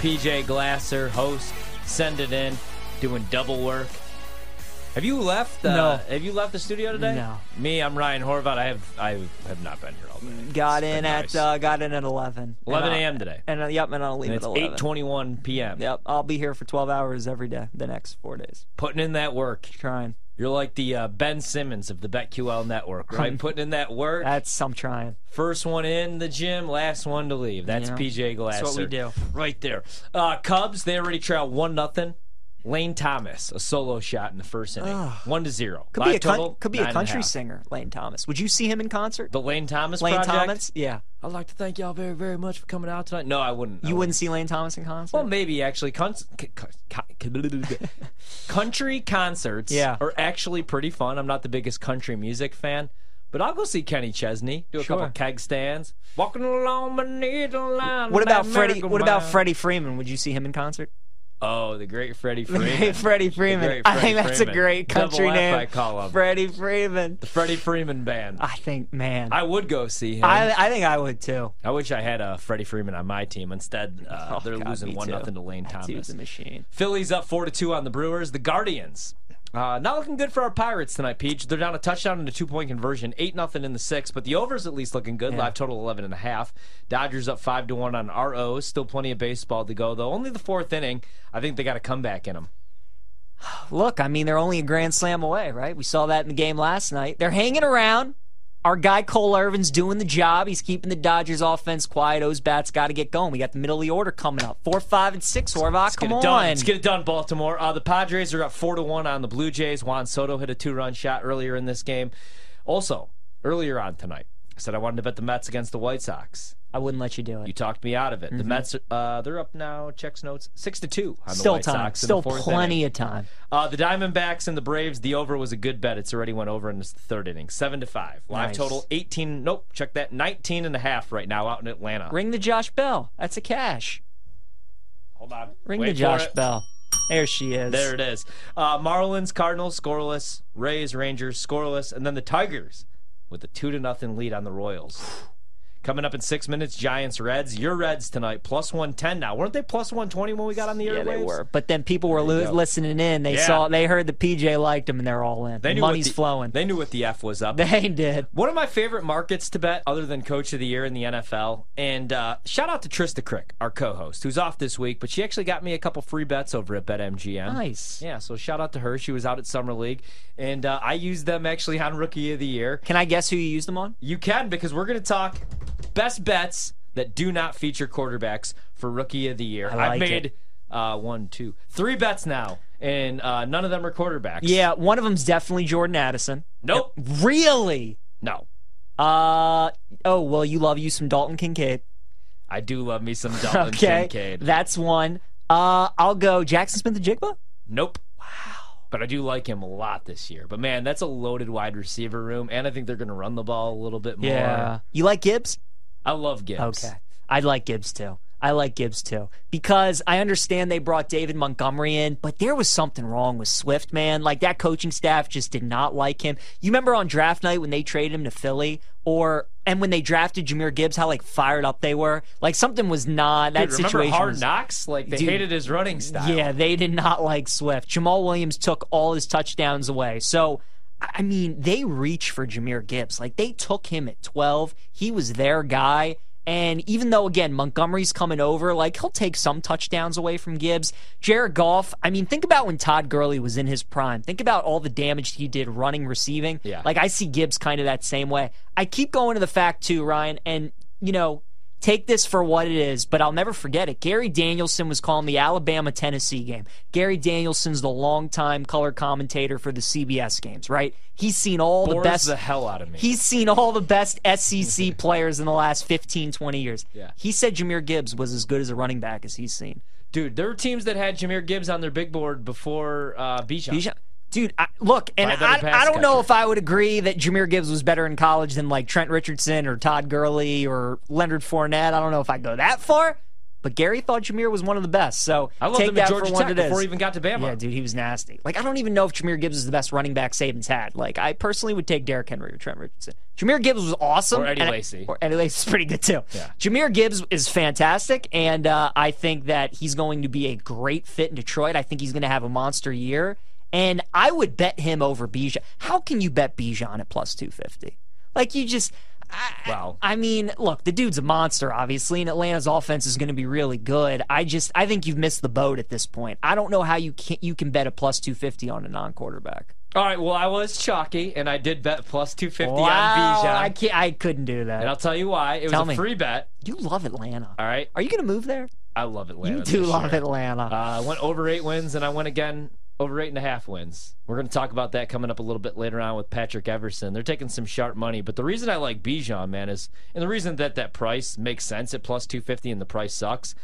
PJ Glasser, host. Send it in, doing double work. Have you left? Uh, No. Have you left the studio today? No. Me, I'm Ryan Horvat. I have I have not been here all day. Got It's in at nice. uh, got in at 11. 11 uh, a.m. today. And uh, yep, and I'll leave And at it's 11. 8:21 p.m. Yep, I'll be here for 12 hours every day the next four days. Putting in that work. Trying. You're like the uh, Ben Simmons of the BetQL network, right? Putting in that work. That's I'm trying. First one in the gym, last one to leave. That's Yeah. PJ Glasser. That's what we do. Right there. Uh, Cubs, they already trail 1 nothing. Lane Thomas, a solo shot in the first inning. Ugh. 1 to 0. Could Live be a con- could be a country half. singer, Lane Thomas. Would you see him in concert? The Lane Thomas Lane project? Thomas? Yeah. I'd like to thank y'all very, very much for coming out tonight. No, I wouldn't. I You wouldn't see Lane Thomas in concert? Well, maybe actually. Con- country concerts Yeah. are actually pretty fun. I'm not the biggest country music fan, but I'll go see Kenny Chesney, do a Sure. couple keg stands, walking along beneath the line. what about Freddie? What about. Freddie Freeman? Would you see him in concert? Oh, the great Freddie Freeman. great Freddie Freeman. great I think that's Freeman. a great country Double F, name. I call him. Freddie Freeman. the Freddie Freeman band. I think, man. I would go see him. I, I think I would too. I wish I had a Freddie Freeman on my team. Instead, uh, Oh, they're God, losing one too. nothing to Lane Thomas. a machine. Phillies up four to two on the Brewers. The Guardians. Uh, not looking good for our Pirates tonight, Peach. They're down a touchdown and a two point conversion, eight nothing in the six, but the over's at least looking good. Yeah. Live total eleven and a half. Dodgers up five to one on RO. Still plenty of baseball to go though. Only the fourth inning. I think they got a comeback in them. Look, I mean, they're only a grand slam away, right? We saw that in the game last night. They're hanging around. Our guy Cole Irvin's doing the job. He's keeping the Dodgers offense quiet. O's bats got to get going. We got the middle of the order coming up. Four, five, and six. Horvat, Let's come get it on. done. Let's get it done, Baltimore. Uh, the Padres are up four to one on the Blue Jays. Juan Soto hit a two-run shot earlier in this game. Also, earlier on tonight, said I wanted to bet the Mets against the White Sox. I wouldn't let you do it. You talked me out of it. The Mets, uh, they're up now. Checks notes six to two on the Still White time. Sox. Still plenty inning. of time. Uh, the Diamondbacks and the Braves. The over was a good bet. It's already went over in this third inning, seven to five. Live Nice. total eighteen. Nope, check that. 19 and a half right now out in Atlanta. Ring the Josh Bell. That's a cash. Hold on. Ring Wait the Josh. Bell. There she is. There it is. Uh, Marlins, Cardinals, scoreless. Rays, Rangers, scoreless, and then the Tigers with a two to nothing lead on the Royals. Coming up in six minutes, Giants, Reds. Your Reds tonight, plus one ten now. Weren't they plus one twenty when we got on the Yeah, they were. But then people were listening in. They Yeah. saw, they heard the PJ liked them, and they're all in. They The knew money's the- flowing. They knew what the F was up. They did. One of my favorite markets to bet, other than Coach of the Year in the NFL, and uh, shout out to Trista Crick, our co-host, who's off this week, but she actually got me a couple free bets over at BetMGM. Nice. Yeah, so shout out to her. She was out at Summer League, and uh, I used them actually on Rookie of the Year. Can I guess who you used them on? You can because we're going to talk best bets that do not feature quarterbacks for Rookie of the Year. I like I've made it. uh, one, two, three bets now, and uh, none of them are quarterbacks. Yeah, one of them's definitely Jordan Addison. Nope. Really? No. Uh oh, well, you love you some Dalton Kincaid. I do love me some Dalton okay, Kincaid. that's one. Uh, I'll go Jaxon Smith-Njigba. Nope. Wow. But I do like him a lot this year. But man, that's a loaded wide receiver room, and I think they're going to run the ball a little bit more. Yeah. You like Gibbs? I love Gibbs. Okay, I like Gibbs too. I like Gibbs too because I understand they brought David Montgomery in, but there was something wrong with Swift, man. Like that coaching staff just did not like him. You remember on draft night when they traded him to Philly, or and when they drafted Jahmyr Gibbs, how like fired up they were. Like something was not that Dude, remember situation. Hard was- Knocks? Like they Dude. hated his running style. Yeah, they did not like Swift. Jamaal Williams took all his touchdowns away. So, I mean, they reach for Jahmyr Gibbs. Like, they took him at 12. He was their guy. And even though, again, Montgomery's coming over, like, he'll take some touchdowns away from Gibbs. Jared Goff, I mean, think about when Todd Gurley was in his prime. Think about all the damage he did running, receiving. Yeah. Like, I see Gibbs kind of that same way. I keep going to the fact, too, Ryan, and, you know, take this for what it is, but I'll never forget it. Gary Danielson was calling the Alabama Tennessee game. Gary Danielson's the longtime color commentator for the CBS games, right? He's seen all Bores the best. the hell out of me. He's seen all the best SEC players in the last 15, 20 years. Yeah. He said Jahmyr Gibbs was as good as a running back as he's seen. Dude, there were teams that had Jahmyr Gibbs on their big board before uh, Bijan. Bijan- Dude, I, look, and By a better I, I don't know if I would agree that Jahmyr Gibbs was better in college than like Trent Richardson or Todd Gurley or Leonard Fournette. I don't know if I go that far, but Gary thought Jahmyr was one of the best. So I take him that at Georgia for what Tech it is. before he even got to Bama. Yeah, dude, he was nasty. Like, I don't even know if Jahmyr Gibbs is the best running back Saban's had. Like, I personally would take Derrick Henry or Trent Richardson. Jahmyr Gibbs was awesome. Or Eddie Lacy. Or Eddie Lacy's pretty good too. Yeah. Jahmyr Gibbs is fantastic, and uh, I think that he's going to be a great fit in Detroit. I think he's going to have a monster year, and I would bet him over Bijan. How can you bet Bijan at plus two fifty? Like you just. I, Wow. I mean, look, the dude's a monster, obviously, and Atlanta's offense is going to be really good. I just, I think you've missed the boat at this point. I don't know how you can you can bet a plus two fifty on a non-quarterback. All right, well, I was chalky, and I did bet plus 250 Wow, on Bijan. I can't, I couldn't do that. and I'll tell you why. It was a me. free bet. you love Atlanta. All right. Are you going to move there? I love Atlanta. You do love year. Atlanta. Uh, I went over eight wins, and I went again over eight and a half wins. We're going to talk about that coming up a little bit later on with Patrick Everson. They're taking some sharp money, but the reason I like Bijan, man, is and the reason that that price makes sense at plus 250 and the price sucks.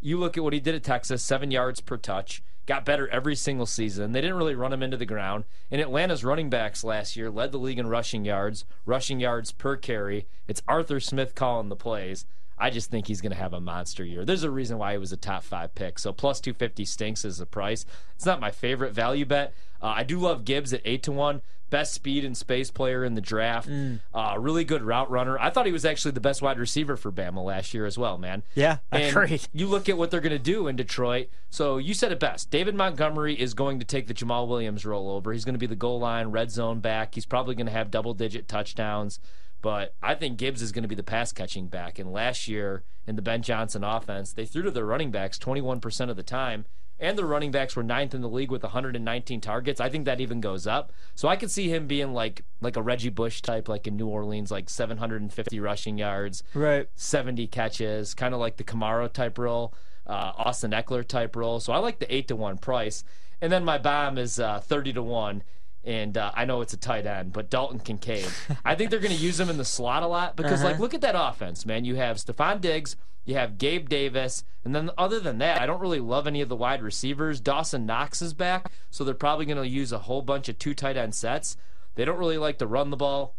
You look at what he did at Texas, seven yards per touch, got better every single season. They didn't really run him into the ground. And Atlanta's running backs last year led the league in rushing yards, rushing yards per carry. It's Arthur Smith calling the plays. I just think he's going to have a monster year. There's a reason why he was a top five pick. So plus 250 stinks as a price. It's not my favorite value bet. Uh, I do love Gibbs at eight to one. Best speed and space player in the draft. Uh, really good route runner. I thought he was actually the best wide receiver for Bama last year as well, man. Yeah, And agreed. you look at what they're going to do in Detroit. So you said it best. David Montgomery is going to take the Jamaal Williams rollover. He's going to be the goal line, red zone back. He's probably going to have double digit touchdowns. But I think Gibbs is going to be the pass catching back. And last year in the Ben Johnson offense, they threw to their running backs 21% of the time. And the running backs were ninth in the league with 119 targets. I think that even goes up. So I could see him being like like a Reggie Bush type, like in New Orleans, like 750 rushing yards, Right. 70 catches, kind of like the Kamara type role, uh, Austin Ekeler type role. So I like the eight to one price. And then my bomb is uh, 30 to one. And uh, I know it's a tight end, but Dalton Kincaid. I think they're going to use him in the slot a lot because, like, look at that offense, man. You have Stefon Diggs, you have Gabe Davis, and then other than that, I don't really love any of the wide receivers. Dawson Knox is back, so they're probably going to use a whole bunch of two tight end sets. They don't really like to run the ball.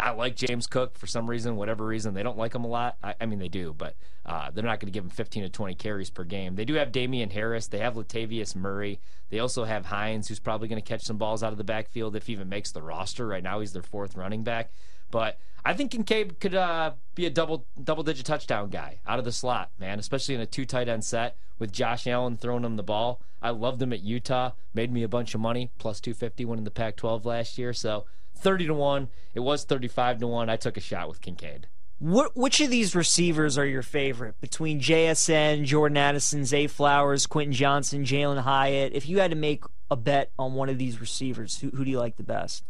I like James Cook for some reason, whatever reason. They don't like him a lot. I, I mean, they do, but uh, they're not going to give him 15 to 20 carries per game. They do have Damien Harris. They have Latavius Murray. They also have Hines, who's probably going to catch some balls out of the backfield if he even makes the roster. Right now, he's their fourth running back. But I think Kincaid could uh, be a double double digit touchdown guy out of the slot, man, especially in a two tight end set with Josh Allen throwing him the ball. I loved him at Utah, made me a bunch of money, plus 250 winning the Pac 12 last year. So 30 to 1. It was 35 to 1. I took a shot with Kincaid. What, which of these receivers are your favorite between JSN, Jordan Addison, Zay Flowers, Quentin Johnston, Jalin Hyatt? If you had to make a bet on one of these receivers, who, who do you like the best?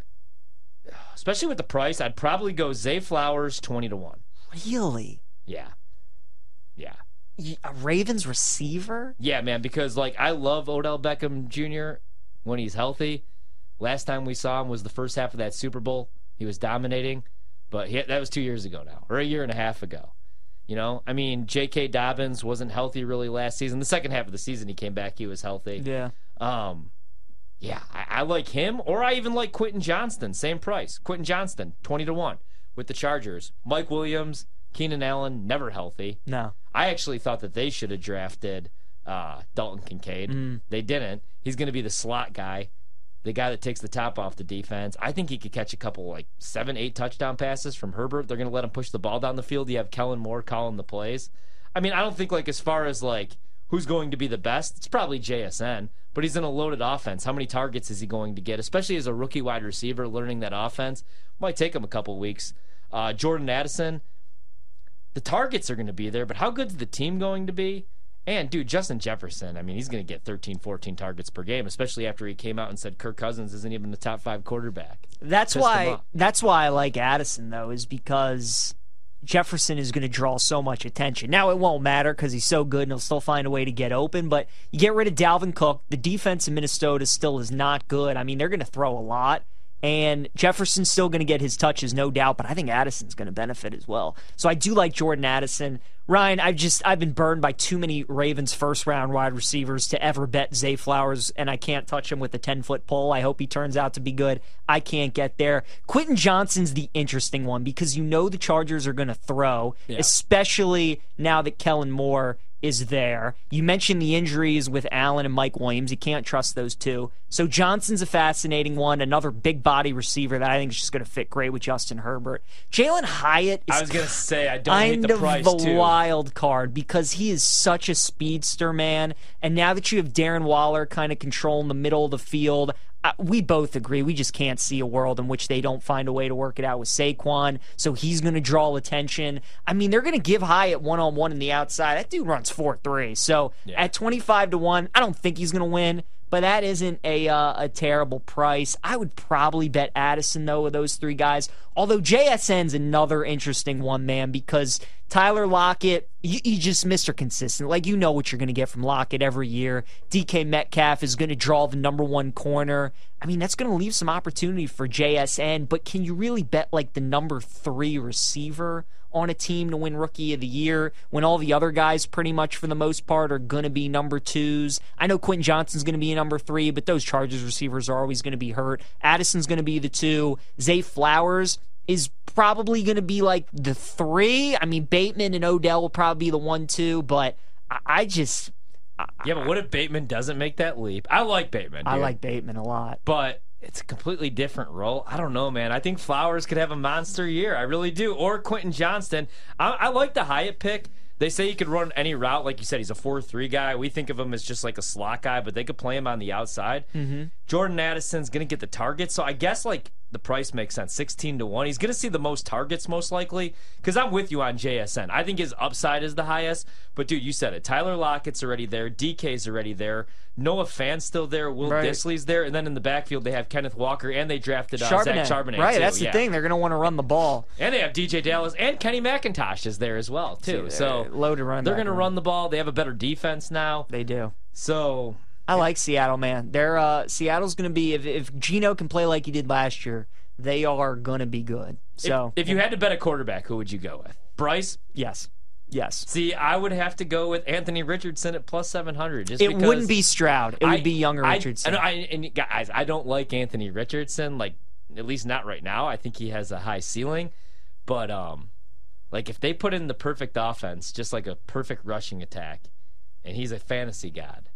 Especially with the price, I'd probably go Zay Flowers 20 to 1. Really? Yeah. Yeah. A Ravens receiver? Yeah, man, because like I love Odell Beckham Jr. when he's healthy. Last time we saw him was the first half of that Super Bowl. He was dominating, but he, that was two years ago now, or a year and a half ago. You know, I mean, J.K. Dobbins wasn't healthy really last season. The second half of the season, he came back. He was healthy. Yeah. Um, yeah, I, I like him, or I even like Quentin Johnston. Same price. Quentin Johnston, twenty to one with the Chargers. Mike Williams, Keenan Allen, never healthy. No. I actually thought that they should have drafted uh, Dalton Kincaid. They didn't. He's going to be the slot guy, the guy that takes the top off the defense. I think he could catch a couple, like seven, eight touchdown passes from Herbert. They're going to let him push the ball down the field. You have Kellen Moore calling the plays. I mean, I don't think, like, as far as, like, who's going to be the best, it's probably JSN, but he's in a loaded offense. How many targets is he going to get, especially as a rookie wide receiver learning that offense? Might take him a couple weeks. Uh, Jordan Addison, the targets are going to be there, but how good's the team going to be? And dude, Justin Jefferson, I mean, he's going to get 13, 14 targets per game, especially after he came out and said Kirk Cousins isn't even the top five quarterback. That's Pissed why. That's why I like Addison though, is because Jefferson is going to draw so much attention. Now it won't matter because he's so good and he'll still find a way to get open. But you get rid of Dalvin Cook, the defense in Minnesota still is not good. I mean, they're going to throw a lot. And Jefferson's still going to get his touches, no doubt, but I think Addison's going to benefit as well. So I do like Jordan Addison. Ryan, I've just I've been burned by too many Ravens first round wide receivers to ever bet Zay Flowers, and I can't touch him with a ten foot pole. I hope he turns out to be good. I can't get there. Quentin Johnston's the interesting one because you know the Chargers are going to throw, Yeah. especially now that Kellen Moore is there. You mentioned the injuries with Allen and Mike Williams. You can't trust those two. So Johnston's a fascinating one, another big body receiver that I think is just going to fit great with Justin Herbert. Jalin Hyatt is I was gonna say I don't hate the of price the too. wild card because he is such a speedster, man. And now that you have Darren Waller kind of controlling the middle of the field, we both agree we just can't see a world in which they don't find a way to work it out with Saquon. So he's going to draw attention. I mean, they're going to give Hyatt one on one in the outside. That dude runs four three. So Yeah. at twenty five to one, I don't think he's going to win. But that isn't a uh, a terrible price. I would probably bet Addison though with those three guys. Although JSN's another interesting one, man, because Tyler Lockett, you, you just Mr. Consistent. Like you know what you're going to get from Lockett every year. DK Metcalf is going to draw the number one corner. I mean, that's going to leave some opportunity for JSN. But can you really bet like the number three receiver? On a team to win rookie of the year when all the other guys pretty much for the most part are going to be number twos. I know Quentin Johnston's going to be a number 3, but those Chargers receivers are always going to be hurt. Addison's going to be the 2. Zay Flowers is probably going to be like the 3. I mean Bateman and Odell will probably be the 1 2, but I, I just Yeah, but what if Bateman doesn't make that leap? I like Bateman. I like Bateman a lot. but it's a completely different role. I don't know, man. I think Flowers could have a monster year. I really do. Or Quentin Johnston. I, I like the Hyatt pick. They say he could run any route. Like you said, he's a 4 3 guy. We think of him as just like a slot guy, but they could play him on the outside. Mm-hmm. Jordan Addison's going to get the targets. So I guess like the price makes sense 16 to 1. He's going to see the most targets, most likely. Because I'm with you on JSN. I think his upside is the highest. But dude, you said it. Tyler Lockett's already there. DK's already there. Noah Fant's still there. Will Right. Dissly's there. And then in the backfield, they have Kenneth Walker and they drafted uh, Zach Charbonnet. right, too. that's the Yeah. thing. They're going to want to run the ball. And they have DeeJay Dallas and Kenny McIntosh is there as well too. So low to run. they're going to run the ball. They have a better defense now. They do. So I like Seattle, man. They're uh, Seattle's going to be if if Gino can play like he did last year, they are going to be good. So if you had to bet a quarterback, who would you go with? Bryce. yes, yes. See, I would have to go with Anthony Richardson at plus seven hundred. Just It wouldn't be Stroud. It would be younger I- Richardson. And, I, and guys, I don't like Anthony Richardson. Like at least not right now. I think he has a high ceiling, but um, like if they put in the perfect offense, just like a perfect rushing attack, and he's a fantasy god.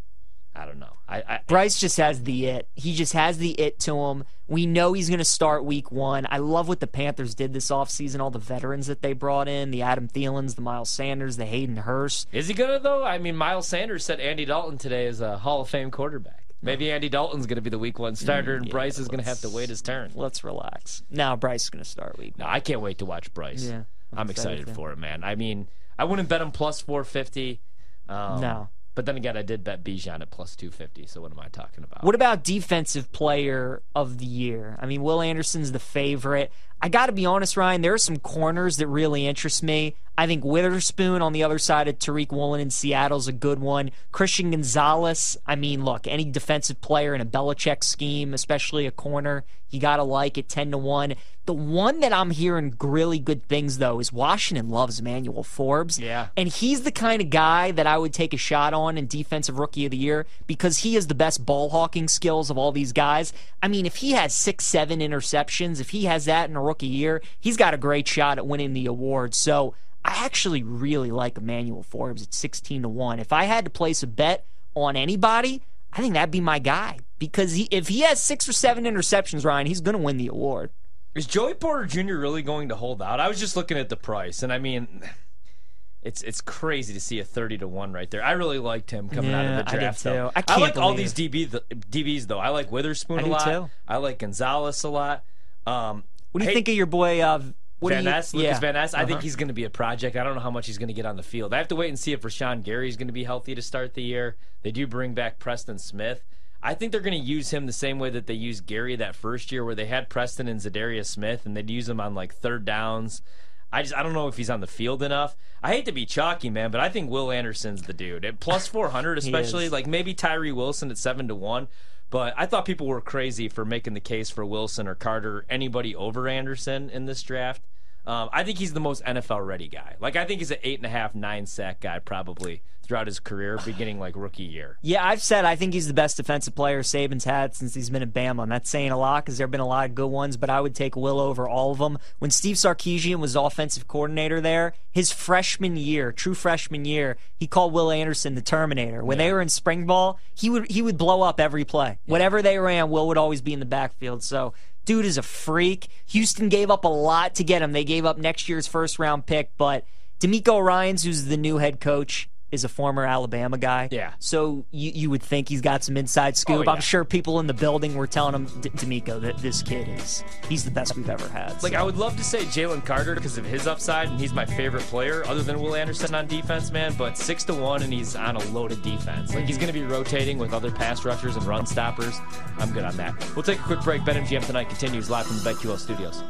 I don't know. I, I Bryce just has the it. He just has the it to him. We know he's going to start week one. I love what the Panthers did this offseason, all the veterans that they brought in the Adam Thielens, the Miles Sanders, the Hayden Hurst. is he gonna though? I mean, Miles Sanders said Andy Dalton today is a Hall of Fame quarterback. Maybe Andy Dalton's gonna be the week one starter, and yeah, Bryce is gonna have to wait his turn. Let's relax. Now Bryce is going to start week No, I can't wait to watch Bryce. Yeah, I'm I'm, excited excited, for it, man. I mean, I wouldn't bet him plus 450. Um, No. But then again, I did bet Bijan at plus 250. So what am I talking about? What about defensive player of the year? I mean, Will Anderson's the favorite. I got to be honest, Ryan. There are some corners that really interest me. I think Witherspoon on the other side of Tariq Woolen in Seattle is a good one. Christian Gonzalez. I mean, look, any defensive player in a Belichick scheme, especially a corner, you got to like it 10 to 1. The one that I'm hearing really good things, though, is Washington loves Emmanuel Forbes. Yeah. And he's the kind of guy that I would take a shot on in Defensive Rookie of the Year because he has the best ball hawking skills of all these guys. I mean, if he has six, seven interceptions, if he has that in a rookie year, he's got a great shot at winning the award. So I actually really like Emmanuel Forbes at 16 to 1. If I had to place a bet on anybody, I think that'd be my guy because he, if he has six or seven interceptions, Ryan, he's going to win the award. Is Joey Porter Jr. really going to hold out? I was just looking at the price, and I mean, it's it's crazy to see a 30 to 1 right there. I really liked him coming out of the I draft. too. though. I can't like all these DB DBs though. I like Witherspoon I a lot. too. I like Gonzalez a lot. Um, What do you hey- think of your boy? Uh, what Van Ness, Lucas yeah. Van Ness. I Uh-huh. think he's going to be a project. I don't know how much he's going to get on the field. I have to wait and see if Rashan Gary is going to be healthy to start the year. They do bring back Preston Smith. I think they're going to use him the same way that they used Gary that first year, where they had Preston and Za'Darius Smith, and they'd use him on like third downs. I just I don't know if he's on the field enough. I hate to be chalky, man, but I think Will Anderson's the dude. At plus 400 especially, like maybe Tyree Wilson at 7 to 1. But I thought people were crazy for making the case for Wilson or Carter, anybody over Anderson in this draft. Um, I think he's the most NFL ready guy. Like I think he's an eight and a half, nine sack guy probably throughout his career, beginning like rookie year. Yeah, I've said I think he's the best defensive player Saban's had since he's been at Bama. I'm not saying a lot because there have been a lot of good ones, but I would take Will over all of them. When Steve Sarkisian was offensive coordinator there, his freshman year, true freshman year, he called Will Anderson the Terminator. When they were in spring ball, he would he would blow up every play. Whatever they ran, Will would always be in the backfield. So dude is a freak. Houston gave up a lot to get him. They gave up next year's first round pick, but DeMeco Ryans, who's the new head coach, is a former Alabama guy. Yeah. So you, you would think he's got some inside scoop. Oh, yeah. I'm sure people in the building were telling him, D- DeMeco, that this kid is he's the best we've ever had. Like So- I would love to say Jalen Carter because of his upside, and he's my favorite player other than Will Anderson on defense, man. But six to one, and he's on a loaded defense. Like he's going to be rotating with other pass rushers and run stoppers. I'm good on that. We'll take a quick break. BetMGM tonight continues live from the BetQL studios.